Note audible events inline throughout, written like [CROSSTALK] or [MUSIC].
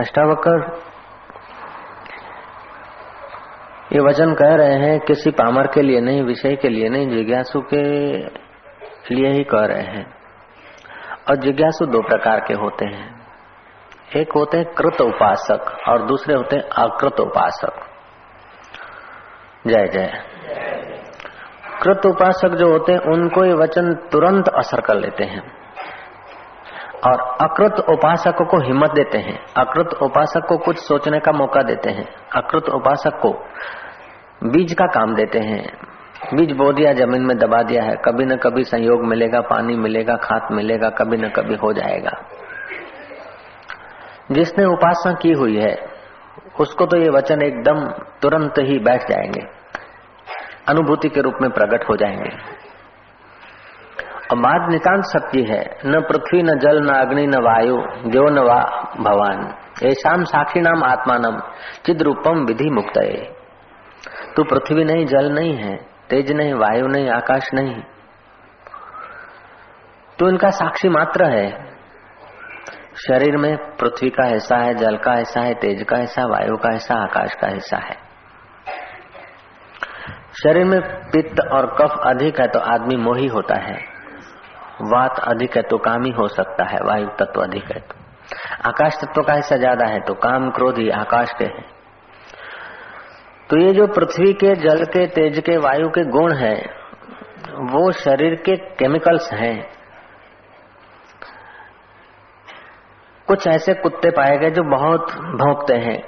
अष्टावकर, ये वचन कह रहे हैं, किसी पामर के लिए नहीं, विषय के लिए नहीं, जिज्ञासु के लिए ही कह रहे हैं। और जिज्ञासु दो प्रकार के होते हैं। एक होते हैं कृत उपासक और दूसरे होते हैं अकृत उपासक। जय जय। कृत उपासक जो होते हैं, उनको ये वचन तुरंत असर कर लेते हैं। और अकृत उपासक को हिम्मत देते हैं। अकृत उपासक को कुछ सोचने का मौका देते हैं। अकृत उपासक को बीज का काम देते हैं। बीज बो दिया, ज़मीन में दबा दिया है। कभी न कभी संयोग मिलेगा, पानी मिलेगा, खाद मिलेगा, कभी न कभी हो जाएगा। जिसने उपासना की हुई है, उसको तो ये वचन एकदम तुरंत ही बैठ जाएँगे। अनुभूति के रूप में प्रकट हो जाएँगे। बात नितांत सत्य है। न पृथ्वी, न जल, न अग्नि, न वायु, जो न वा भवान। ऐशाम साक्षी नाम आत्मानम चिद रूपम विधि मुक्त तू पृथ्वी नहीं, जल नहीं है, तेज नहीं, वायु नहीं, आकाश नहीं। तो इनका साक्षी मात्र है। शरीर में पृथ्वी का हिस्सा है, जल का हिस्सा है, तेज का हिस्सा, वायु का हिस्सा, आकाश का हिस्सा है। शरीर में पित्त और कफ अधिक है तो आदमी मोही होता है। वात अधिक है तो काम ही हो सकता है, वायु तत्व अधिक है तो। आकाश तत्व का हिस्सा ज़्यादा है तो काम क्रोध ही आकाश के हैं। तो ये जो पृथ्वी के जल के, तेज के, वायु के गुण हैं, वो शरीर के केमिकल्स हैं। कुछ ऐसे कुत्ते पाए गए जो बहुत भौंकते हैं,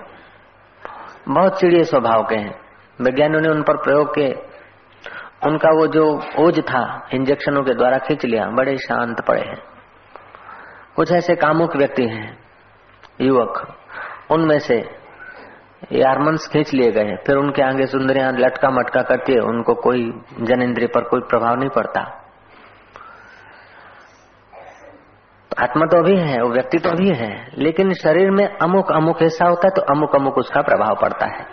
बहुत चिड़िए स्वभाव के हैं। वैज्ञानिकों ने उन पर प्रयोग के उनका वो जो ओज था इंजेक्शनों के द्वारा खींच लिया, बड़े शांत पड़े हैं। कुछ ऐसे कामुक व्यक्ति हैं, युवक, उनमें से यारमंस खींच लिए गए, फिर उनके आगे सुंदरियाँ लटका मटका करती है, उनको कोई जन इंद्रिय पर कोई प्रभाव नहीं पड़ता। आत्मा तो भी है वो व्यक्ति तो भी है, लेकिन शरीर में अमुक अमुक हिस्सा होता है तो अमुक अमुक उसका प्रभाव पड़ता है।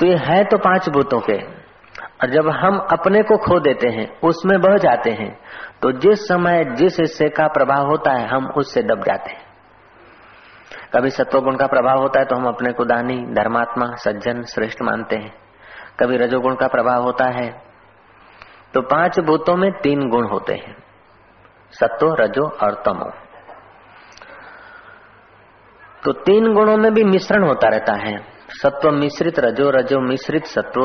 तो ये है तो पाँच भूतों के और जब हम अपने को खो देते हैं, उसमें बह जाते हैं तो जिस समय जिस हिस्से का प्रभाव होता है, हम उससे दब जाते हैं। कभी सत्वगुण का प्रभाव होता है तो हम अपने को दानी, धर्मात्मा, सज्जन, श्रेष्ठ मानते हैं। कभी रजोगुण का प्रभाव होता है तो पाँच भूतों में तीन गुण होते हैं, सत्व, रजो और तमो। तो तीन गुणों में भी मिश्रण होता रहता है, सत्व मिश्रित, रजो रजो मिश्रित, सत्व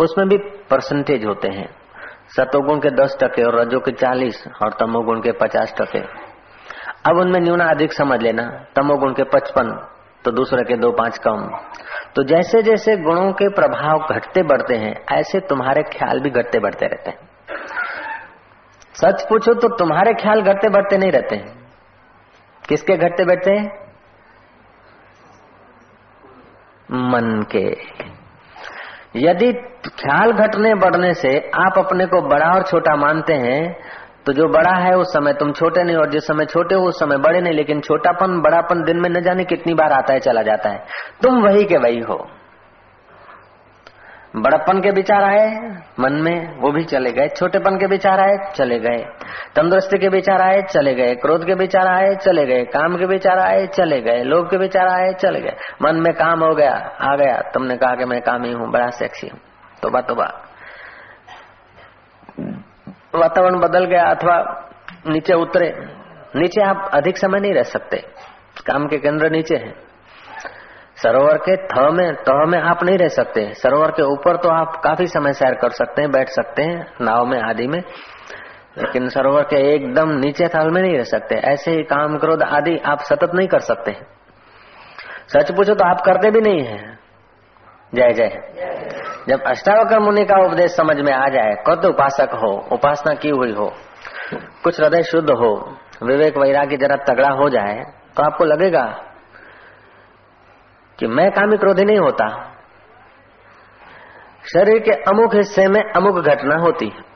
उसमें भी परसेंटेज होते हैं। सतोगुण के दस टके और रजो के चालीस और तमोगुण के पचास टके। अब उनमें न्यूना अधिक समझ लेना, तमोगुण के पचपन तो दूसरे के दो पाँच कम। तो जैसे जैसे गुणों के प्रभाव घटते बढ़ते हैं, ऐसे तुम्हारे ख्याल भी घटते बढ़ते रहते हैं। सच पूछो तो तुम्हारे ख्याल घटते बढ़ते नहीं रहते हैं। किसके घटते बढ़ते हैं? मन के। यदि ख्याल घटने बढ़ने से आप अपने को बड़ा और छोटा मानते हैं तो जो बड़ा है उस समय तुम छोटे नहीं, और जिस समय छोटे हो उस समय बड़े नहीं, लेकिन छोटापन, बड़ापन दिन में न जाने कितनी बार आता है, चला जाता है। तुम वही के वही हो। बड़प्पन के विचार आए मन में, वो भी चले गए। छोटेपन के विचार आए, चले गए। तंदुरुस्ती के विचार आए, चले गए। क्रोध के विचार आए, चले गए। काम के विचार आए, चले गए। लोभ के विचार आए, चले गए। मन में काम हो गया, आ गया। तुमने कहा कि मैं कामी हूँ, बड़ा सेक्सी हूँ। तोबा तोबा। वातावरण बदल गया अथवा नीचे उतरे। नीचे आप अधिक समय नहीं रह सकते। काम के केंद्र नीचे है। सरोवर के थ में तह में आप नहीं रह सकते। सरोवर के ऊपर तो आप काफ़ी समय सैर कर सकते हैं, बैठ सकते हैं, नाव में, आदि में। लेकिन सरोवर के एकदम नीचे थाल में नहीं रह सकते। ऐसे ही काम क्रोध आदि आप सतत नहीं कर सकते। सच पूछो तो आप करते भी नहीं है। जय जय। जब अष्टावकर मुनि का उपदेश समझ में आ जाए कद उपासक हो, उपासना की हुई हो, कुछ हृदय शुद्ध हो, विवेक वैराग्य जरा तगड़ा हो जाए तो आपको लगेगा कि मैं कामी क्रोधी नहीं होता। शरीर के अमुक हिस्से में अमुक घटना होती है।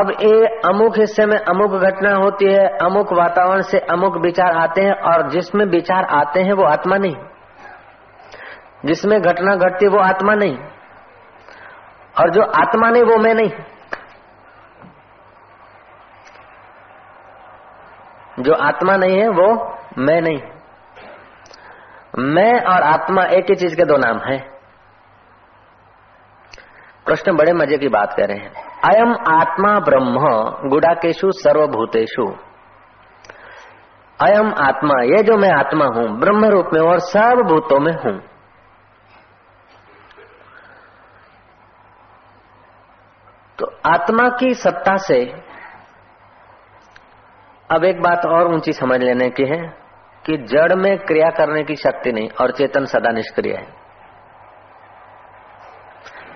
अब ये अमुक हिस्से में अमुक घटना होती है अमुक वातावरण से अमुक विचार आते हैं और जिसमें विचार आते हैं वो आत्मा नहीं। जिसमें घटना घटती वो आत्मा नहीं। और जो आत्मा नहीं, वो मैं नहीं। जो आत्मा नहीं है, वो मैं नहीं। मैं और आत्मा एक ही चीज़ के दो नाम है। कृष्ण बड़े मज़े की बात कर रहे हैं। अयम आत्मा ब्रह्म गुडाकेशु सर्वभूतेशु अयम आत्मा, ये जो मैं आत्मा हूँ, ब्रह्म रूप में और सब भूतों में हूँ। तो आत्मा की सत्ता से अब एक बात और ऊँची समझ लेने की है। कि जड़ में क्रिया करने की शक्ति नहीं, और चेतन सदा निष्क्रिय है।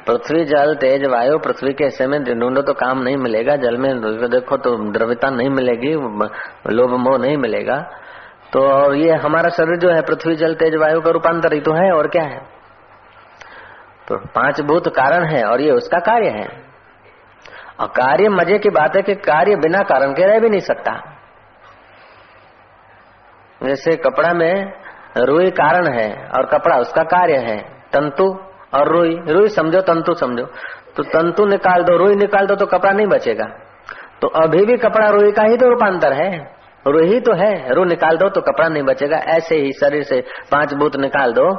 पृथ्वी जल, तेज, वायु, पृथ्वी के हिस्से में ढूंढो तो काम नहीं मिलेगा, जल में देखो तो द्रव्यता नहीं मिलेगी, लोभ मोह नहीं मिलेगा। तो और ये हमारा शरीर जो है, पृथ्वी जल, तेज, वायु का रूपांतर ही तो है, और क्या है? तो पाँच भूत कारण है, और ये उसका कार्य है। और कार्य मज़े की बात है कि कार्य बिना कारण के रह भी नहीं सकता। जैसे कपड़ा में रुई कारण है और कपड़ा उसका कार्य है, तंतु और रुई। रुई समझो, तंतु समझो। तो तंतु निकाल दो, रुई निकाल दो तो कपड़ा नहीं बचेगा। तो अभी भी कपड़ा रुई का ही तो रूपांतर है। रुई तो है, रू निकाल दो तो कपड़ा नहीं बचेगा। ऐसे ही शरीर से पाँच भूत निकाल दो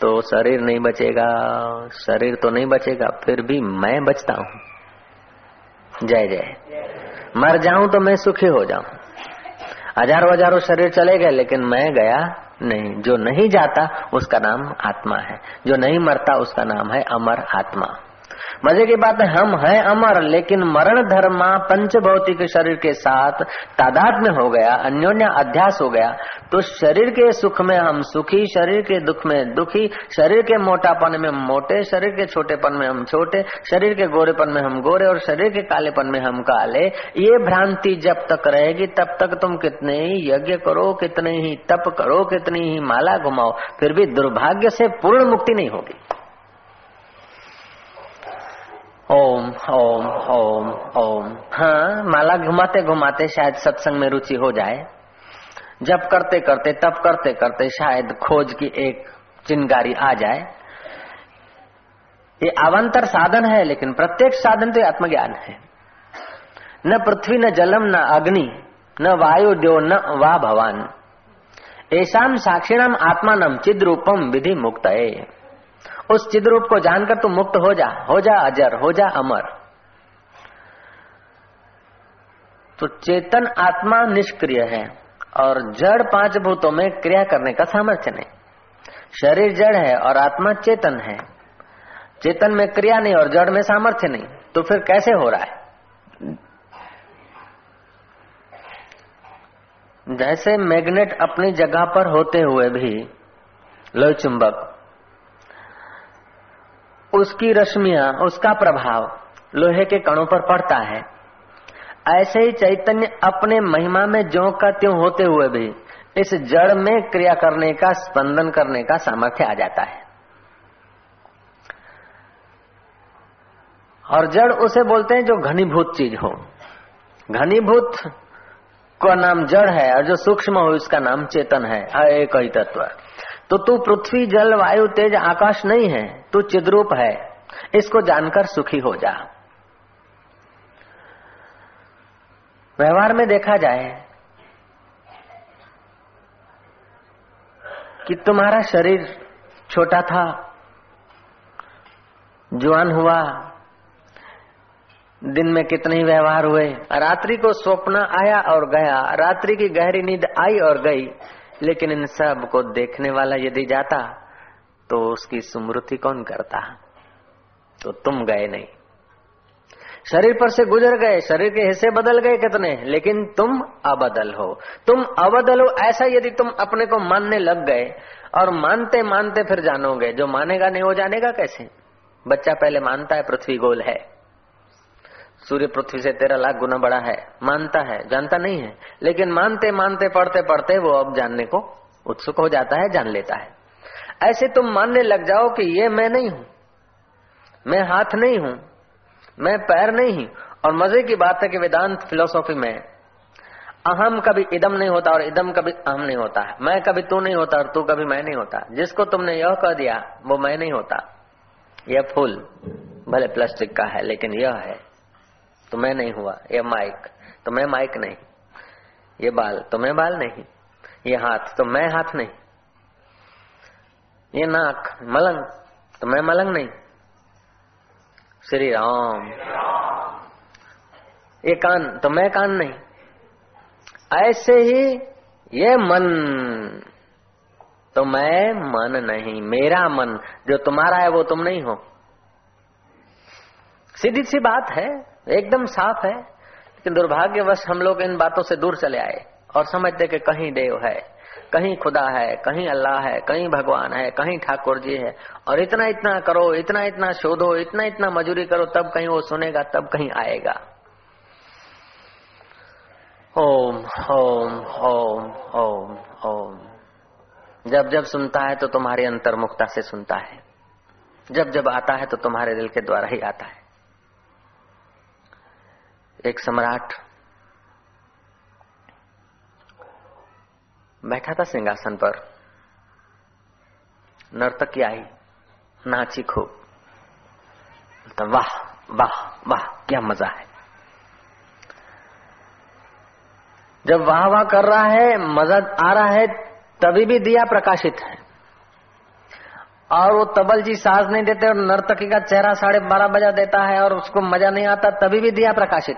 तो शरीर नहीं बचेगा, शरीर तो नहीं बचेगा, फिर भी मैं बचता हूँ। जय जय। मर जाऊँ तो मैं सुखी हो जाऊँ। हज़ारों हज़ारों शरीर चले गए, लेकिन मैं गया नहीं। जो नहीं जाता, उसका नाम आत्मा है। जो नहीं मरता, उसका नाम है अमर आत्मा। मज़े की बात है, हम हैं अमर, लेकिन मरण धर्मा पंच भौतिक शरीर के साथ तादाद में हो गया, अन्योन्य अध्यास हो गया। तो शरीर के सुख में हम सुखी, शरीर के दुख में दुखी, शरीर के मोटापन में मोटे, शरीर के छोटेपन में हम छोटे, शरीर के गोरेपन में हम गोरे और शरीर के कालेपन में हम काले। ये भ्रांति जब तक रहेगी, तब तक तुम कितने ही यज्ञ करो, कितने ही तप करो, कितनी ही माला घुमाओ, फिर भी दुर्भाग्य से पूर्ण मुक्ति नहीं होगी। ओम ओम ओम ओम। हाँ माला घुमाते घुमाते शायद सत्संग में रुचि हो जाए। जब करते करते, तब करते करते शायद खोज की एक चिंगारी आ जाए। ये अवंतर साधन है, लेकिन प्रत्येक साधन तो आत्मज्ञान है। न पृथ्वी, न जलम, न अग्नि, न वायु द्यो न वा भवान ऐसा साक्षिणाम आत्मानम चिद रूपम विधि मुक्त है उस चिद रूप को जानकर तू मुक्त हो जा हो जा अजर, हो जा अमर। तो चेतन आत्मा निष्क्रिय है और जड़ पाँच भूतों में क्रिया करने का सामर्थ्य नहीं। शरीर जड़ है और आत्मा चेतन है। चेतन में क्रिया नहीं और जड़ में सामर्थ्य नहीं तो फिर कैसे हो रहा है? जैसे मैग्नेट अपनी जगह पर होते हुए भी लोह चुंबक उसकी रश्मियाँ, उसका प्रभाव लोहे के कणों पर पड़ता है। ऐसे ही चैतन्य अपने महिमा में जो का त्यों होते हुए भी इस जड़ में क्रिया करने का, स्पंदन करने का सामर्थ्य आ जाता है। और जड़ उसे बोलते हैं जो घनीभूत चीज़ हो। घनीभूत का नाम जड़ है और जो सूक्ष्म हो उसका नाम चेतन है एक ही तत्व तो तू पृथ्वी, जल, वायु, तेज, आकाश नहीं है, तू चिद्रूप है। इसको जानकर सुखी हो जा। व्यवहार में देखा जाए कि तुम्हारा शरीर छोटा था जुआन हुआ, दिन में कितने ही व्यवहार हुए, रात्रि को स्वप्न आया और गया, रात्रि की गहरी नींद आई और गई। लेकिन इन सबको देखने वाला यदि जाता तो उसकी स्मृति कौन करता? तो तुम गए नहीं। शरीर पर से गुजर गए, शरीर के हिस्से बदल गए कितने? लेकिन तुम अबदल हो। तुम अबदल हो ऐसा यदि तुम अपने को मानने लग गए, और मानते मानते फिर जानोगे। जो मानेगा नहीं हो जानेगा कैसे? बच्चा पहले मानता है, पृथ्वी गोल है। सूर्य पृथ्वी से तेरह लाख गुना बड़ा है, मानता है, जानता नहीं है। लेकिन मानते मानते, पढ़ते पढ़ते वो अब जानने को उत्सुक हो जाता है, जान लेता है। ऐसे तुम मानने लग जाओ कि ये मैं नहीं हूँ। मैं हाथ नहीं हूँ, मैं पैर नहीं हूँ। और मज़े की बात है कि वेदांत फिलोसॉफी में, अहम कभी इदम नहीं होता और इदम कभी अहम नहीं होता है। मैं कभी तू नहीं होता और तू कभी मैं नहीं होता। जिसको तुमने यह कह दिया, वो मैं नहीं होता। यह फूल, भले प्लास्टिक का है, लेकिन यह है। तो मैं नहीं हुआ, ये माइक। तो मैं माइक नहीं। ये बाल तो मैं बाल नहीं। ये हाथ तो मैं हाथ नहीं। ये नाक, मलंग तो मैं मलंग नहीं। श्री राम। ये कान तो मैं कान नहीं। ऐसे ही ये मन तो मैं मन नहीं, मेरा मन, जो तुम्हारा है वो तुम नहीं हो। सीधी सी बात है एकदम साफ़ है, लेकिन दुर्भाग्यवश हम लोग इन बातों से दूर चले आए और समझते कि कहीं देव है, कहीं खुदा है, कहीं अल्लाह है, कहीं भगवान है, कहीं ठाकुर जी है। और इतना इतना करो, इतना इतना शोधो, इतना इतना मजूरी करो, तब कहीं वो सुनेगा, तब कहीं आएगा। ओम ओम ओम ओम ओम। जब जब सुनता है तो तुम्हारी अंतर्मुखता से सुनता है। जब जब आता है तो तुम्हारे दिल के द्वारा ही आता है। एक सम्राट। बैठा था सिंहासन पर। नर्तकी आई, नाची खूब। वाह वाह वाह, क्या मज़ा है। जब वाह वाह कर रहा है, मज़ा आ रहा है, तभी भी दिया प्रकाशित है। और वो तबल जी साज नहीं देते और नर्तकी का चेहरा साढ़े बारह बजा देता है और उसको मज़ा नहीं आता, तभी भी दिया प्रकाशित।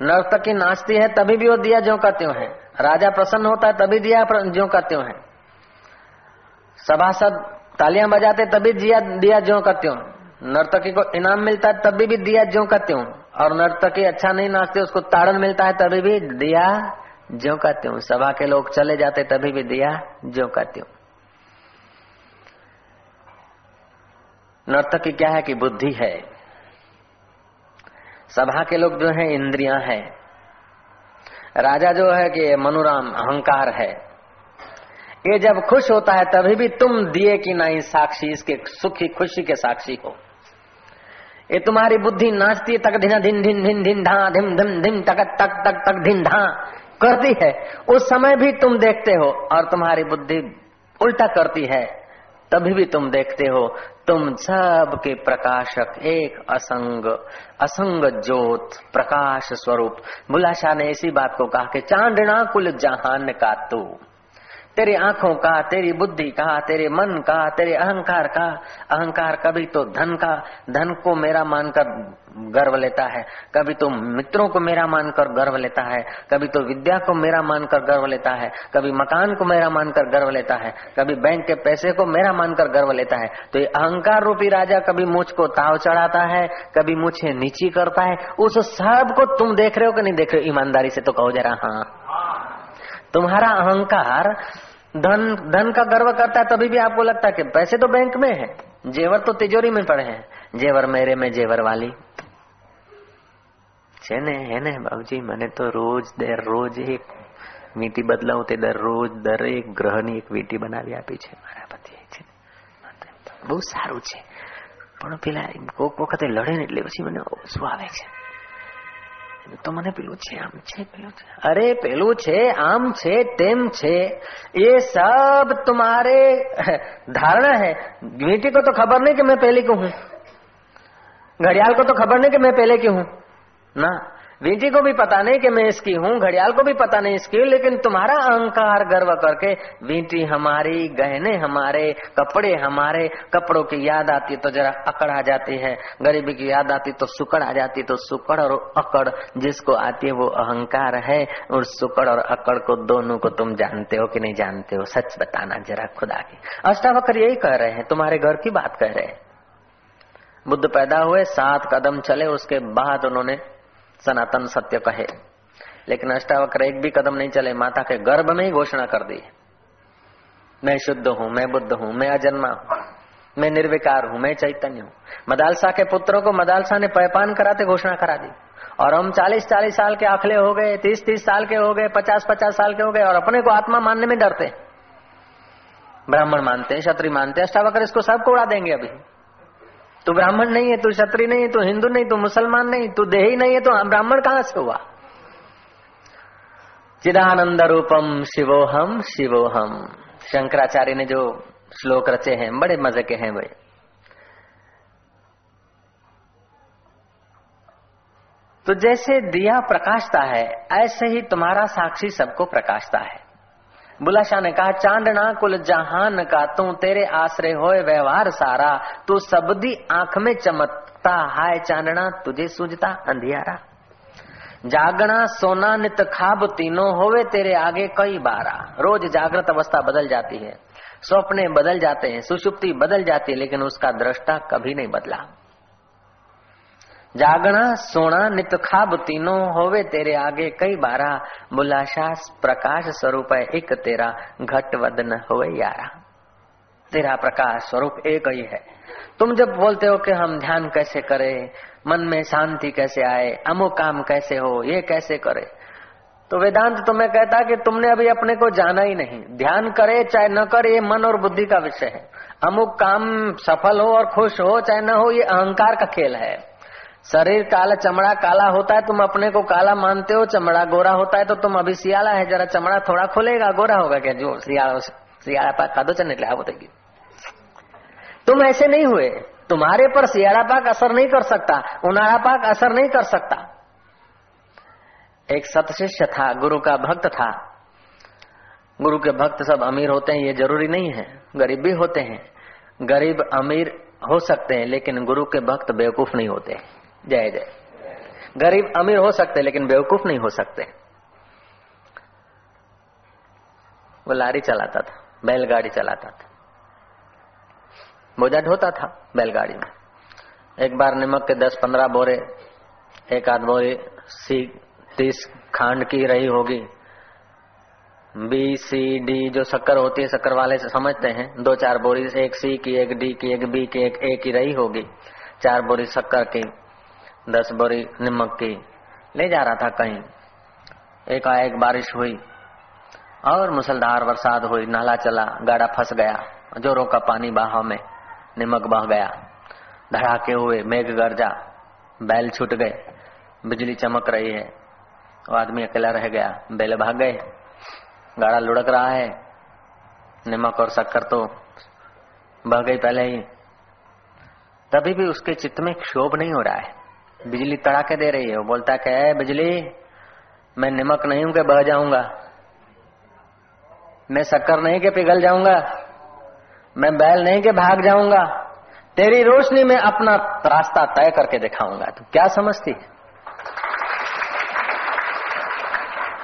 नर्तकी नाचती है, तभी भी वो दिया ज्यो का त्यों है। राजा प्रसन्न होता है, तभी दिया ज्यो का त्यों है। सभासद तालियाँ बजाते, तभी दिया दिया ज्यो का त्यों नर्तकी को इनाम मिलता है, तभी भी दिया ज्यो का त्यों और नर्तकी अच्छा नहीं नाचते, उसको ताड़न मिलता है, तभी भी दिया ज्यो का त्यों सभा के लोग चले जाते, तभी भी दिया ज्यो का त्यों नर्तकी क्या है कि बुद्धि है? सभा के लोग जो है, इंद्रियाँ है। राजा जो है कि मनोराम अहंकार है। ये जब खुश होता है, तभी भी तुम दिए कि नहीं साक्षी, इसके सुखी, खुशी के साक्षी हो। ये तुम्हारी बुद्धि नाचती तक धिन धिन धिन धिन धिन धा, धिम धिम धिम, तक तक तक तक धिन धा करती है। उस समय भी तुम देखते हो और तुम्हारी बुद्धि उल्टा करती है। तभी भी तुम देखते हो, तुम सब के प्रकाशक एक असंग असंग ज्योत, प्रकाश स्वरूप। बुलाशाह ने इसी बात को कहा कि चांदना कुल जहान का तू। तेरी आँखों का, तेरी बुद्धि का, तेरे मन का, तेरे अहंकार का, अहंकार कभी तो धन का, धन को मेरा मानकर गर्व लेता है, कभी तो मित्रों को मेरा मानकर गर्व लेता है, कभी तो विद्या को मेरा मानकर गर्व लेता है, कभी मकान को मेरा मानकर गर्व लेता है, कभी बैंक के पैसे को मेरा मानकर गर्व लेता है तो ये अहंकार रूपी राजा कभी मुझ को ताव चढ़ाता है, कभी मुझे नीची करता है, उस सबको तुम देख रहे हो कि नहीं देख रहे हो? ईमानदारी से तो कहो जरा हाँ। तुम्हारा अहंकार धन धन का गर्व करता है तभी भी आपको लगता है कि पैसे तो बैंक में है जेवर तो तिजोरी में पड़े हैं जेवर मेरे में जेवर वाली છે ને હે ને બાબુજી મને તો રોજ દરરોજ એક વીંટી બદલાવું તે દરરોજ દરેક ગ્રહની એક વીંટી બનાવી આપી છે મારા પતિએ છે બહુ સારું છે પણ પેલા કોક વખતે લડે ને એટલે પછી મને શું આવે છે તો મને પેલું છે આમ છે પેલું છે અરે પેલું છે આમ છે તેમ છે ये सब तुम्हारे [LAUGHS] धारणा है बेटी को तो खबर नहीं कि मैं पहले क्यों हूं घड़ियाल को तो खबर नहीं कि मैं पहले क्यों हूं ना वींटी को भी पता नहीं कि मैं इसकी हूँ, घड़ियाल को भी पता नहीं इसकी, लेकिन तुम्हारा अहंकार गर्व करके, वींटी हमारी, गहने हमारे, कपड़े हमारे, कपड़ों की याद आती तो जरा अकड़ आ जाती है, गरीबी की याद आती तो सुकड़ आ जाती तो सुकड़ और अकड़ जिसको आती है वो अहंकार है, और सुकड़ और अकड़ को दोनों को तुम जानते हो कि नहीं जानते हो, सच बताना जरा खुदा की। अष्टावक्र यही कह रहे हैं, तुम्हारे घर की बात कह रहे हैं। बुद्ध पैदा हुए, सात कदम चले, उसके बाद उन्होंने सनातन सत्य कहे। लेकिन अष्टावक्र एक भी कदम नहीं चले, माता के गर्भ में ही घोषणा कर दी। मैं शुद्ध हूँ, मैं बुद्ध हूँ, मैं अजन्मा हूँ, मैं निर्विकार हूँ, मैं चैतन्य हूँ। मदालसा के पुत्रों को मदालसा ने पैपान कराते घोषणा करा दी। और हम चालीस चालीस साल के आखले हो गए तीस तीस साल के हो गए पचास पचास साल के हो गए, और अपने को आत्मा मानने में डरते। ब्राह्मण मानते हैं, क्षत्रिय मानते हैं, अष्टावक्र इसको सबको उड़ा देंगे अभी। तू ब्राह्मण नहीं है, तू क्षत्रिय नहीं है, तू हिंदू नहीं, तू मुसलमान नहीं, तू देही नहीं है तो ब्राह्मण कहाँ से हुआ? चिदानंद रूपम शिवोहम शिवोहम। शंकराचार्य ने जो श्लोक रचे हैं, बड़े मज़े के हैं वे तो जैसे दिया प्रकाशता है, ऐसे ही तुम्हारा साक्षी सबको प्रकाशता है। बुलाशाह ने कहा, चांदना कुल जहान का, तू तेरे आश्रय होए व्यवहार सारा। तू सबदी आँख में चमकता हाय चांदना, तुझे सूझता अंधियारा। जागना सोना नित खाब तीनों होवे तेरे आगे कई बारा। रोज जागृत अवस्था बदल जाती है। स्वप्ने बदल जाते हैं, सुषुप्ति बदल जाती है, लेकिन उसका दृष्टा कभी नहीं बदला। जागना सोना नित खाब तीनों होवे तेरे आगे कई बारा। बुलाशा, प्रकाश स्वरूप है एक तेरा, घट वदन होवे यारा। तेरा प्रकाश स्वरूप एक ही है। तुम जब बोलते हो कि हम ध्यान कैसे करें, मन में शांति कैसे आए अमुक काम कैसे हो, ये कैसे करे? तो वेदांत तुम्हें कहता कि तुमने अभी अपने को जाना ही नहीं। ध्यान करे चाहे न करे, ये मन और बुद्धि का विषय है। अमुक काम सफल हो और खुश हो, चाहे न हो, ये अहंकार का खेल है। शरीर काला, चमड़ा काला होता है, तुम अपने को काला मानते हो, चमड़ा गोरा होता है तो तुम अभी सियाला है, जरा चमड़ा थोड़ा खोलेगा, गोरा होगा क्या? जो सियाला सियाला पाक कादो चलने निकला बताएगी तुम ऐसे नहीं हुए। तुम्हारे पर सियाड़ा पाक असर नहीं कर सकता उनाड़ा पाक असर नहीं कर सकता। एक सत शिष्य था, गुरु का भक्त था। गुरु के भक्त सब अमीर होते हैं, ये ज़रूरी नहीं है। गरीब भी होते हैं। गरीब अमीर हो सकते हैं, लेकिन गुरु के भक्त बेवकूफ़ नहीं होते। जय जय। गरीब अमीर हो सकते लेकिन बेवकूफ़ नहीं हो सकते। वो लारी चलाता था, बैलगाड़ी चलाता था। बोझा ढोता था बैलगाड़ी में। एक बार नमक के दस पंद्रह बोरे, एक आध बोरे, सी, तीस खांड की रही होगी। बी, सी, डी जो शक्कर होती है, शक्कर वाले से समझते हैं दो चार बोरी, एक सी की, एक डी की, एक बी की, एक ए की रही होगी। चार बोरी शक्कर की दस बोरी नमक की। ले जा रहा था कहीं। एक एक बारिश हुई और मुसलधार बरसात हुई। नाला चला, गाड़ा फंस गया। जोरों का पानी बहाव में निमक बह गया। धड़ाके हुए मेघ गर्जा, बैल छूट गए, बिजली चमक रही है। वो आदमी अकेला रह गया। बैल भाग गए। गाड़ा लुढ़क रहा है। नमक और शक्कर तो बह गई पहले ही। तभी भी उसके चित्त में क्षोभ नहीं हो रहा है। बिजली तड़ाके दे रही है। वो बोलता है बिजली, मैं नमक नहीं हूँ के बह जाऊँगा। मैं शक्कर नहीं के पिघल जाऊँगा। मैं बैल नहीं के भाग जाऊँगा। तेरी रोशनी में अपना रास्ता तय करके दिखाऊँगा। तू क्या समझती?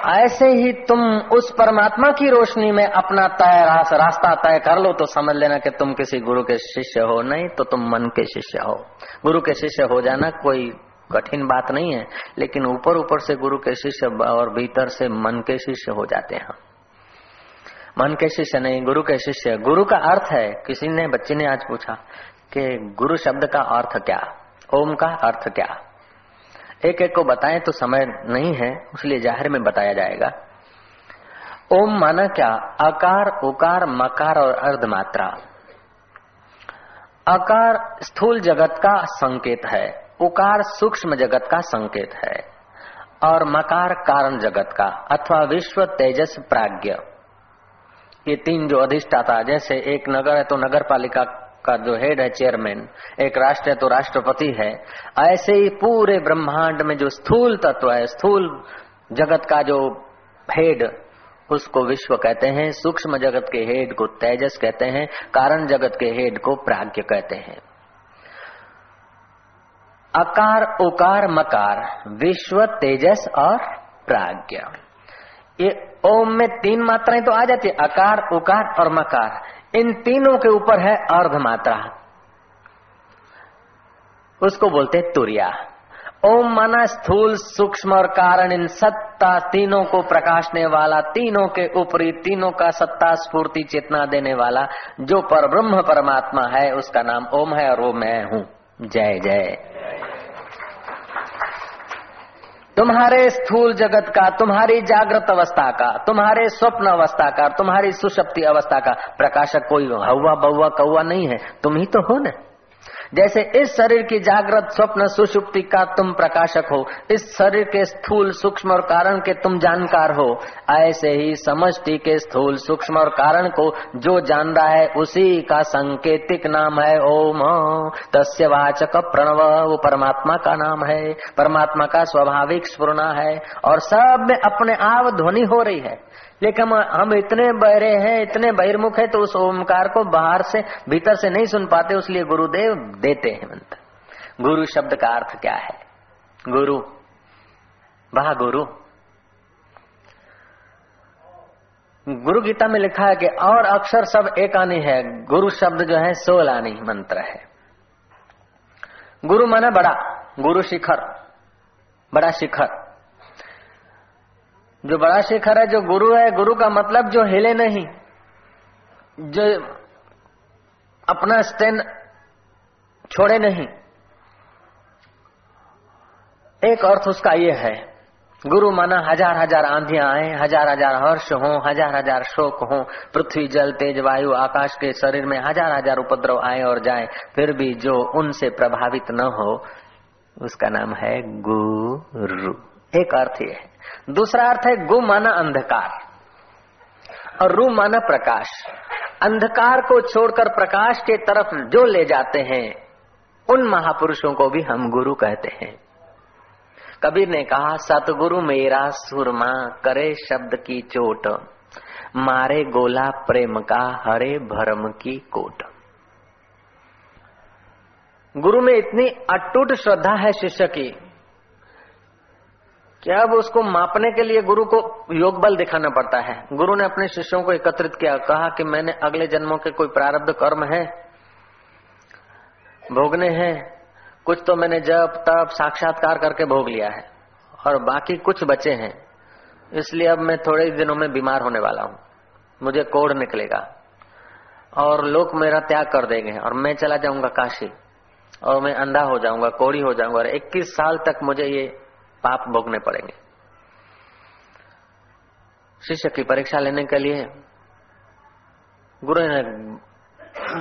ऐसे ही तुम उस परमात्मा की रोशनी में अपना तय रास्ता तय कर लो तो समझ लेना कि तुम किसी गुरु के शिष्य हो। नहीं तो तुम मन के शिष्य हो। गुरु के शिष्य हो जाना कोई कठिन बात नहीं है, लेकिन ऊपर ऊपर से गुरु के शिष्य और भीतर से मन के शिष्य हो जाते हैं। मन के शिष्य नहीं, गुरु के शिष्य। गुरु का अर्थ है, किसी ने, बच्चे ने आज पूछा कि गुरु शब्द का अर्थ क्या? ओम का अर्थ क्या? एक एक को बताएँ तो समय नहीं है इसलिए ज़ाहिर में बताया जाएगा। ओम माना क्या? आकार उकार, मकार और अर्धमात्रा। आकार स्थूल जगत का संकेत है। उकार सूक्ष्म जगत का संकेत है और मकार कारण जगत का अथवा विश्व तेजस प्राज्ञ। ये तीन जो अधिष्ठाता, जैसे एक नगर है तो नगर पालिका का जो हेड है चेयरमैन एक राष्ट्र है तो राष्ट्रपति है। ऐसे ही पूरे ब्रह्मांड में जो स्थूल तत्व है, स्थूल जगत का जो हेड उसको विश्व कहते हैं, सूक्ष्म जगत के हेड को तेजस कहते हैं, कारण जगत के हेड को प्राग्ञ कहते हैं। अकार, उकार, मकार, विश्व, तेजस और प्राज्ञ। ये ओम में तीन मात्राएँ तो आ जाती है, अकार, उकार और मकार। इन तीनों के ऊपर है अर्ध मात्रा उसको बोलते तुरिया। ओम माना स्थूल, सूक्ष्म और कारण। इन सत्ता तीनों को प्रकाशने वाला, तीनों के ऊपरी, तीनों का सत्ता स्फूर्ति चेतना देने वाला, जो पर ब्रह्म परमात्मा है, उसका नाम ओम है और वो मैं हूँ। जय जय। तुम्हारे स्थूल जगत का, तुम्हारी जागृत अवस्था का, तुम्हारे स्वप्न अवस्था का, तुम्हारी सुशक्ति अवस्था का प्रकाशक कोई हवा बउआ कौआ नहीं है। तुम ही तो हो ना। जैसे इस शरीर की जागृत स्वप्न सुषुप्ति का तुम प्रकाशक हो, इस शरीर के स्थूल सूक्ष्म और कारण के तुम जानकार हो। ऐसे ही समष्टि के स्थूल सूक्ष्म और कारण को जो जान रहा है, उसी का संकेतिक नाम है ओम। तस्य वाचक प्रणव, वो परमात्मा का नाम है। परमात्मा का स्वाभाविक स्फुरना है और सब में अपने आप ध्वनि हो रही है। लेकिन हम इतने बहरे हैं, इतने बहिर्मुख है तो उस ओमकार को बाहर से, भीतर से नहीं सुन पाते इसलिए गुरुदेव देते हैं मंत्र। गुरु शब्द का अर्थ क्या है? गुरु। वाह, गुरु। गुरु गीता में लिखा है कि और अक्षर सब एक आनी है। गुरु शब्द जो है सोलानी मंत्र है। गुरु माना बड़ा, गुरु शिखर। बड़ा शिखर। जो बड़ा शिखर है, जो गुरु है, गुरु का मतलब जो हिले नहीं, जो अपना स्टैंड छोड़े नहीं। एक अर्थ उसका ये है, गुरु माना हज़ार हज़ार आंधियाँ आए, हज़ार हज़ार हर्ष हो, हज़ार हज़ार शोक हो, पृथ्वी, जल, तेज, वायु, आकाश के शरीर में हज़ार हज़ार उपद्रव आए और जाए, फिर भी जो उनसे प्रभावित न हो, उसका नाम है गुरु। एक अर्थ ये है। दूसरा अर्थ है, गु माना अंधकार, और रू माना प्रकाश। अंधकार को छोड़कर प्रकाश के तरफ़ जो ले जाते हैं उन महापुरुषों को भी हम गुरु कहते हैं। कबीर ने कहा, सतगुरु मेरा सुरमा, करे शब्द की चोट। मारे गोला प्रेम का, हरे भरम की कोट। गुरु में इतनी अटूट श्रद्धा है शिष्य की, कि अब उसको मापने के लिए गुरु को योग बल दिखाना पड़ता है। गुरु ने अपने शिष्यों को एकत्रित किया, कहा कि मैंने अगले जन्मों के कोई प्रारब्ध कर्म है भोगने हैं। कुछ तो मैंने जब तब साक्षात्कार करके भोग लिया है। और बाकी कुछ बचे हैं। इसलिए अब मैं थोड़े दिनों में बीमार होने वाला हूँ। मुझे कोढ़ निकलेगा। और लोग मेरा त्याग कर देंगे। और मैं चला जाऊँगा काशी। और मैं अंधा हो जाऊँगा कोड़ी हो जाऊँगा। और 21 साल तक मुझे ये पाप भोगने पड़ेंगे। शिष्य की परीक्षा लेने के लिए गुरु ने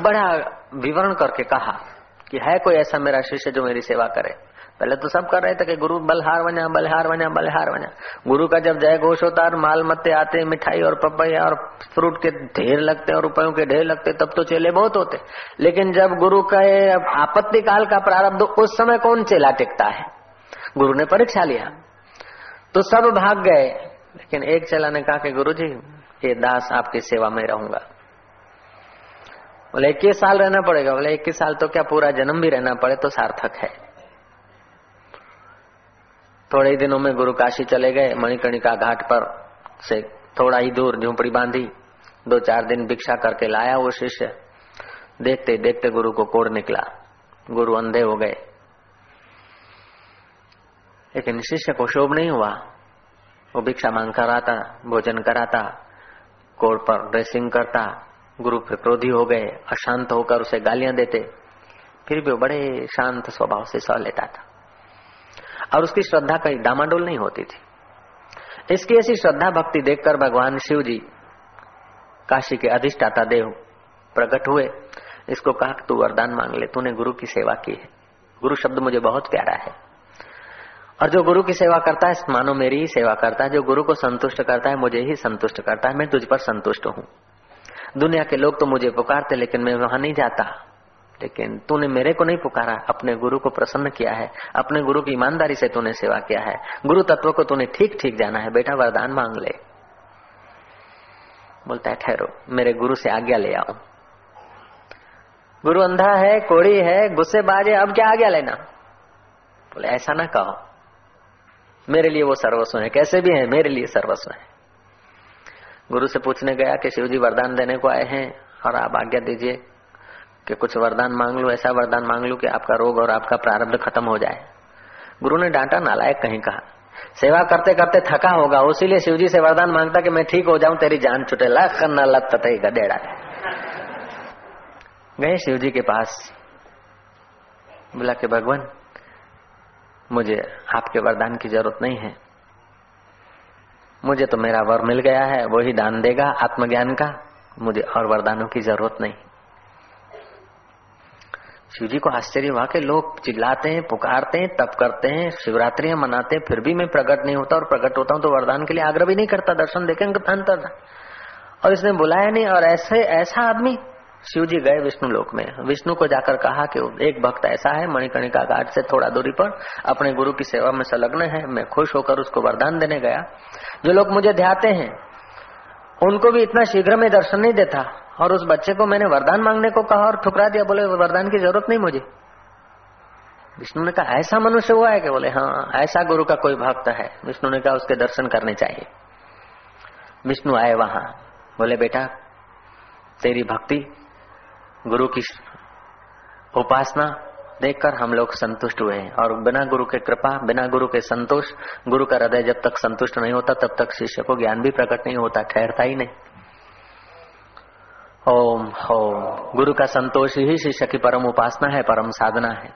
बड़ा विवरण करके कहा। कि है कोई ऐसा मेरा शिष्य जो मेरी सेवा करे? पहले तो सब कर रहे थे कि गुरु बलहार बना बलहार बना बलहार बना। गुरु का जब जय घोष होता है माल मत्ते आते, मिठाई और पपैया और फ्रूट के ढेर लगते और रुपयों के ढेर लगते, तब तो चेले बहुत होते। लेकिन जब गुरु का आपत्ति काल का प्रारब्ध, उस समय कौन चेला टिकता है? गुरु ने परीक्षा लिया। तो सब भाग गए। लेकिन एक चेला ने कहा कि गुरु जी ये दास आपकी सेवा में रहूँगा। बोले इक्कीस साल रहना पड़ेगा बोले इक्कीस साल तो क्या पूरा जन्म भी रहना पड़े तो सार्थक है। थोड़े ही दिनों में गुरु काशी चले गए, मणिकर्णिका घाट पर से थोड़ा ही दूर झोंपड़ी बांधी, दो चार दिन भिक्षा करके लाया वो शिष्य। देखते देखते गुरु को कोड़ निकला, गुरु अंधे हो गए। लेकिन शिष्य को शोभ नहीं हुआ। वो भिक्षा मांग कर आता भोजन कराता कोड़ पर ड्रेसिंग करता गुरु फिर क्रोधी हो गए, अशांत होकर उसे गालियाँ देते, फिर भी वो बड़े शांत स्वभाव से सह लेता था। और उसकी श्रद्धा कहीं डामाडोल नहीं होती थी। इसकी ऐसी श्रद्धा भक्ति देखकर भगवान शिव जी काशी के अधिष्ठाता देव प्रकट हुए। इसको कहा तू वरदान मांग ले, तूने गुरु की सेवा की है। गुरु शब्द मुझे बहुत प्यारा है। और जो गुरु की सेवा करता है, मानो मेरी ही सेवा करता है। जो गुरु को संतुष्ट करता है, मुझे ही संतुष्ट करता है। मैं तुझ पर संतुष्ट हूँ। दुनिया के लोग तो मुझे पुकारते, लेकिन मैं वहाँ नहीं जाता। लेकिन तूने मेरे को नहीं पुकारा, अपने गुरु को प्रसन्न किया है, अपने गुरु की ईमानदारी से तूने सेवा किया है। गुरु तत्व को तूने ठीक ठीक जाना है, बेटा, वरदान मांग ले। बोलता है, ठहरो, मेरे गुरु से आज्ञा ले आओ। गुरु अंधा है, कोड़ी है, गुस्से बाजे, अब क्या आज्ञा लेना? बोले, ऐसा ना कहो। मेरे लिए वो सर्वस्व है, कैसे भी है, मेरे लिए सर्वस्व है। गुरु से पूछने गया कि शिव जी वरदान देने को आए हैं, और आप आज्ञा दीजिए कि कुछ वरदान मांग लू, ऐसा वरदान मांग लू कि आपका रोग और आपका प्रारब्ध खत्म हो जाए। गुरु ने डांटा, नालायक कहीं कहा, सेवा करते करते थका होगा, उसीलिए शिवजी से वरदान माँगता कि मैं ठीक हो जाऊँ, तेरी जान छुटे, लख न लत गडेड़ा गए शिव जी के पास, बोला कि भगवान, मुझे आपके वरदान की ज़रूरत नहीं है। मुझे तो मेरा वर मिल गया है, वो ही दान देगा आत्मज्ञान का। मुझे और वरदानों की ज़रूरत नहीं। शिव जी को आश्चर्य हुआ के लोग चिल्लाते हैं, पुकारते हैं, तप करते हैं, शिवरात्रियाँ मनाते हैं, फिर भी मैं प्रकट नहीं होता और प्रकट होता हूँ तो वरदान के लिए आग्रह भी नहीं करता, दर्शन देखेंगे अंतर और इसने बुलाया नहीं, और ऐसे, ऐसा आदमी शिव जी गए विष्णु लोक में। विष्णु को जाकर कहा कि एक भक्त ऐसा है मणिकर्णिका घाट से थोड़ा दूरी पर, अपने गुरु की सेवा में संलग्न है। मैं खुश होकर उसको वरदान देने गया। जो लोग मुझे ध्याते हैं, उनको भी इतना शीघ्र में दर्शन नहीं देता। और उस बच्चे को मैंने वरदान मांगने को कहा और ठुकरा दिया, बोले, वरदान की ज़रूरत नहीं मुझे। विष्णु ने कहा, ऐसा मनुष्य हुआ है? कि बोले हाँ ऐसा गुरु का कोई भक्त है। विष्णु ने कहा, उसके दर्शन करने चाहिए। विष्णु आए वहाँ। बोले, बेटा, तेरी भक्ति गुरु की उपासना देखकर हम लोग संतुष्ट हुए हैं। और बिना गुरु के कृपा, बिना गुरु के संतोष, गुरु का हृदय जब तक संतुष्ट नहीं होता, तब तक शिष्य को ज्ञान भी प्रकट नहीं होता, ठहरता ही नहीं। ओम ओम। गुरु का संतोष ही शिष्य की परम उपासना है, परम साधना है।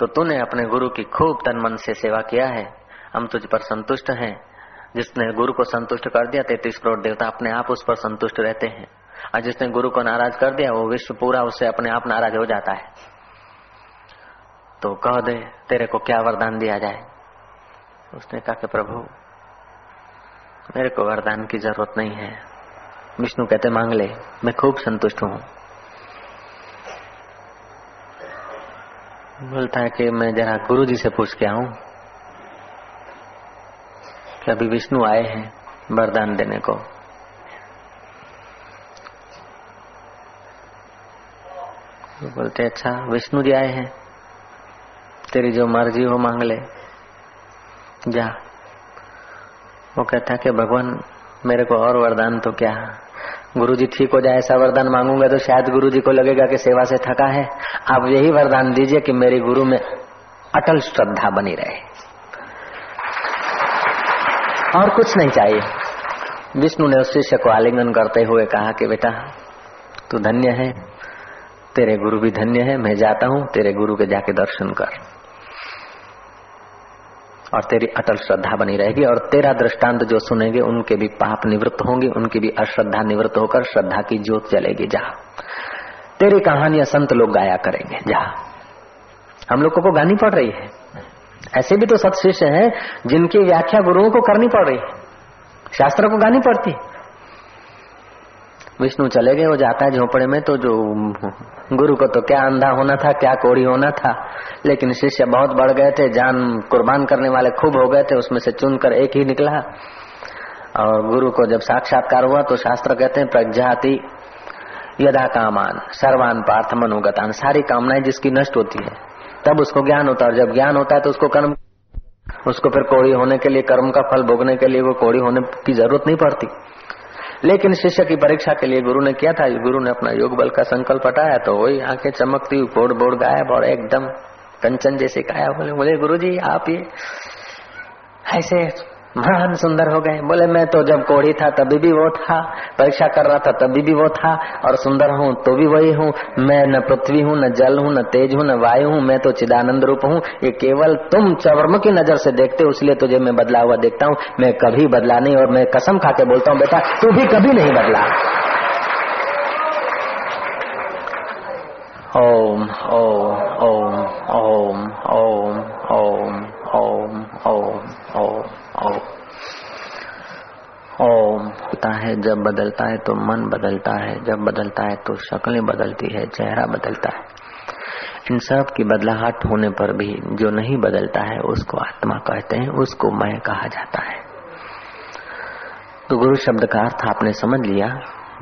तो तूने अपने गुरु की खूब तन मन से सेवा किया है। हम तुझ पर संतुष्ट हैं। जिसने गुरु को संतुष्ट कर दिया, तैतीस करोड़ देवता अपने आप उस पर संतुष्ट रहते हैं। और जिसने गुरु को नाराज़ कर दिया, वो विश्व पूरा उससे अपने आप नाराज़ हो जाता है। तो कह दे, तेरे को क्या वरदान दिया जाए? उसने कहा कि, प्रभु, मेरे को वरदान की ज़रूरत नहीं है। विष्णु कहते, मांग ले, मैं खूब संतुष्ट हूँ। बोलता है कि, मैं जरा गुरु जी से पूछ के आऊँ कि अभी विष्णु आए हैं वरदान देने को। तो बोलते अच्छा विष्णु जी आए हैं। तेरी जो मर्ज़ी हो, मांग ले। जा। वो कहता कि, भगवान, मेरे को और वरदान तो क्या? गुरु जी ठीक हो जाए, ऐसा वरदान मांगूँगा तो शायद गुरु जी को लगेगा कि सेवा से थका है। आप यही वरदान दीजिए कि मेरे गुरु में अटल श्रद्धा बनी रहे। और कुछ नहीं चाहिए। विष्णु ने उस शिष्य को आलिंगन करते हुए कहा कि, बेटा, तू धन्य है। तेरे गुरु भी धन्य है, मैं जाता हूँ, तेरे गुरु के जाके दर्शन कर। और तेरी अटल श्रद्धा बनी रहेगी, और तेरा दृष्टांत जो सुनेंगे, उनके भी पाप निवृत्त होंगे, उनकी भी अश्रद्धा निवृत्त होकर श्रद्धा की ज्योत जलेगी जा। तेरी कहानियाँ संत लोग गाया करेंगे, जा। हम लोगों को गानी पड़ रही है। ऐसे भी तो सत शिष्य है, जिनकी व्याख्या गुरुओं को करनी पड़ रही है। शास्त्र को गानी पड़ती विष्णु चले गए, वो जाता है झोपड़े में तो जो गुरु को तो क्या अंधा होना था, क्या कोड़ी होना था, लेकिन शिष्य बहुत बढ़ गए थे, जान, कुर्बान करने वाले खूब हो गए थे, उसमें से चुनकर एक ही निकला। और गुरु को जब साक्षात्कार हुआ तो शास्त्र कहते हैं, प्रज्ञाति यदा कामान, सर्वान पार्थ मनोगतान, सारी कामनाएँ जिसकी नष्ट होती है। तब उसको ज्ञान होता है, और जब ज्ञान होता है तो उसको कर्म, उसको फिर कोड़ी होने के लिए, कर्म का फल भोगने के लिए वो कोड़ी होने की ज़रूरत नहीं पड़ती। लेकिन शिष्य की परीक्षा के लिए गुरु ने किया था। गुरु ने अपना योग बल का संकल्प हटाया तो वही आँखें चमकती हुई बोड़ बोड़ गायब और एकदम कंचन जैसे गायब बोले बोले गुरु जी आप ये ऐसे महान सुंदर हो गए। बोले, मैं तो जब कोड़ी था, तभी भी वो था। परीक्षा कर रहा था, तभी भी वो था। और सुंदर हूँ तो भी वही हूँ। मैं न पृथ्वी हूँ, न जल हूँ, न तेज हूँ, न वायु हूँ। मैं तो चिदानंद रूप हूँ। ये केवल तुम चवर्म की नज़र से देखते हो, इसलिए तुझे मैं बदला हुआ देखता हूँ। मैं कभी बदला नहीं और मैं कसम खा के बोलता हूँ, बेटा, तू भी कभी नहीं बदला। ओम ओम ओम ओम ओम ओम ओम ओम ओम होता है, जब बदलता है तो मन बदलता है, जब बदलता है तो शक्लें बदलती है, चेहरा बदलता है। इन सब की बदलाहट होने पर भी जो नहीं बदलता है, उसको आत्मा कहते हैं, उसको मैं कहा जाता है। तो गुरु शब्द का अर्थ आपने समझ लिया,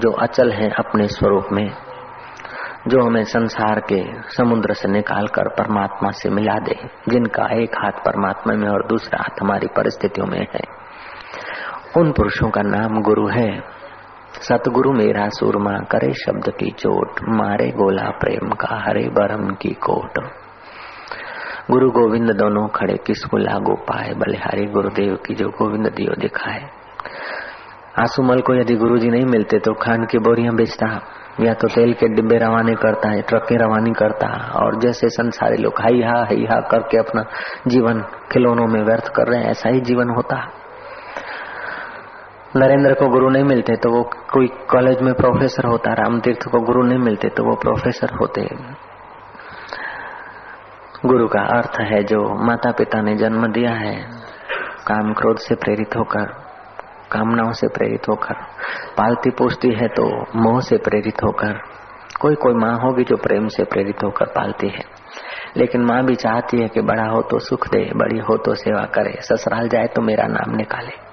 जो अचल है अपने स्वरूप में, जो हमें संसार के समुद्र से निकालकर परमात्मा से मिला दे, जिनका एक हाथ परमात्मा में और दूसरा हाथ हमारी परिस्थितियों में है। उन पुरुषों का नाम गुरु है। सतगुरु मेरा सुरमा करे शब्द की चोट, मारे गोला प्रेम का हरे बरम की कोट। गुरु गोविंद दोनों खड़े किस किसको लागू पाए? बलिहारी गुरुदेव की जो गोविंद दियो दिखाए। आंसूमल को यदि गुरुजी नहीं मिलते तो खान की बोरियाँ बेचता, या तो तेल के डिब्बे रवाने करता है ट्रकें रवानी करता, और जैसे संसारी लोग हाई हा हई हा करके अपना जीवन खिलौनों में व्यर्थ कर रहे हैं, ऐसा ही जीवन होता। है नरेंद्र को गुरु नहीं मिलते तो वो कोई कॉलेज में प्रोफेसर होता राम तीर्थ को गुरु नहीं मिलते तो वो प्रोफेसर होते। गुरु का अर्थ है जो माता पिता ने जन्म दिया है, काम क्रोध से प्रेरित होकर, कामनाओं से प्रेरित होकर, पालती पोषती है तो मोह से प्रेरित होकर, कोई कोई माँ होगी जो प्रेम से प्रेरित होकर पालती है। लेकिन माँ भी चाहती है कि बड़ा हो तो सुख दे, बड़ी हो तो सेवा करे, ससुराल जाए तो मेरा नाम निकाले।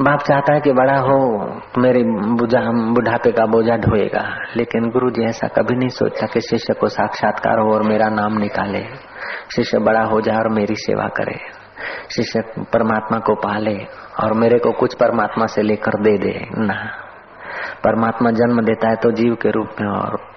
बाप चाहता है कि बड़ा हो, मेरे बुढ़ापे का बोझा ढोएगा। लेकिन गुरु जी ऐसा कभी नहीं सोचता कि शिष्य को साक्षात्कार हो और मेरा नाम निकाले। शिष्य बड़ा हो जाए और मेरी सेवा करे। शिष्य परमात्मा को पाले और मेरे को कुछ परमात्मा से लेकर दे दे। ना। परमात्मा जन्म देता है तो जीव के रूप में और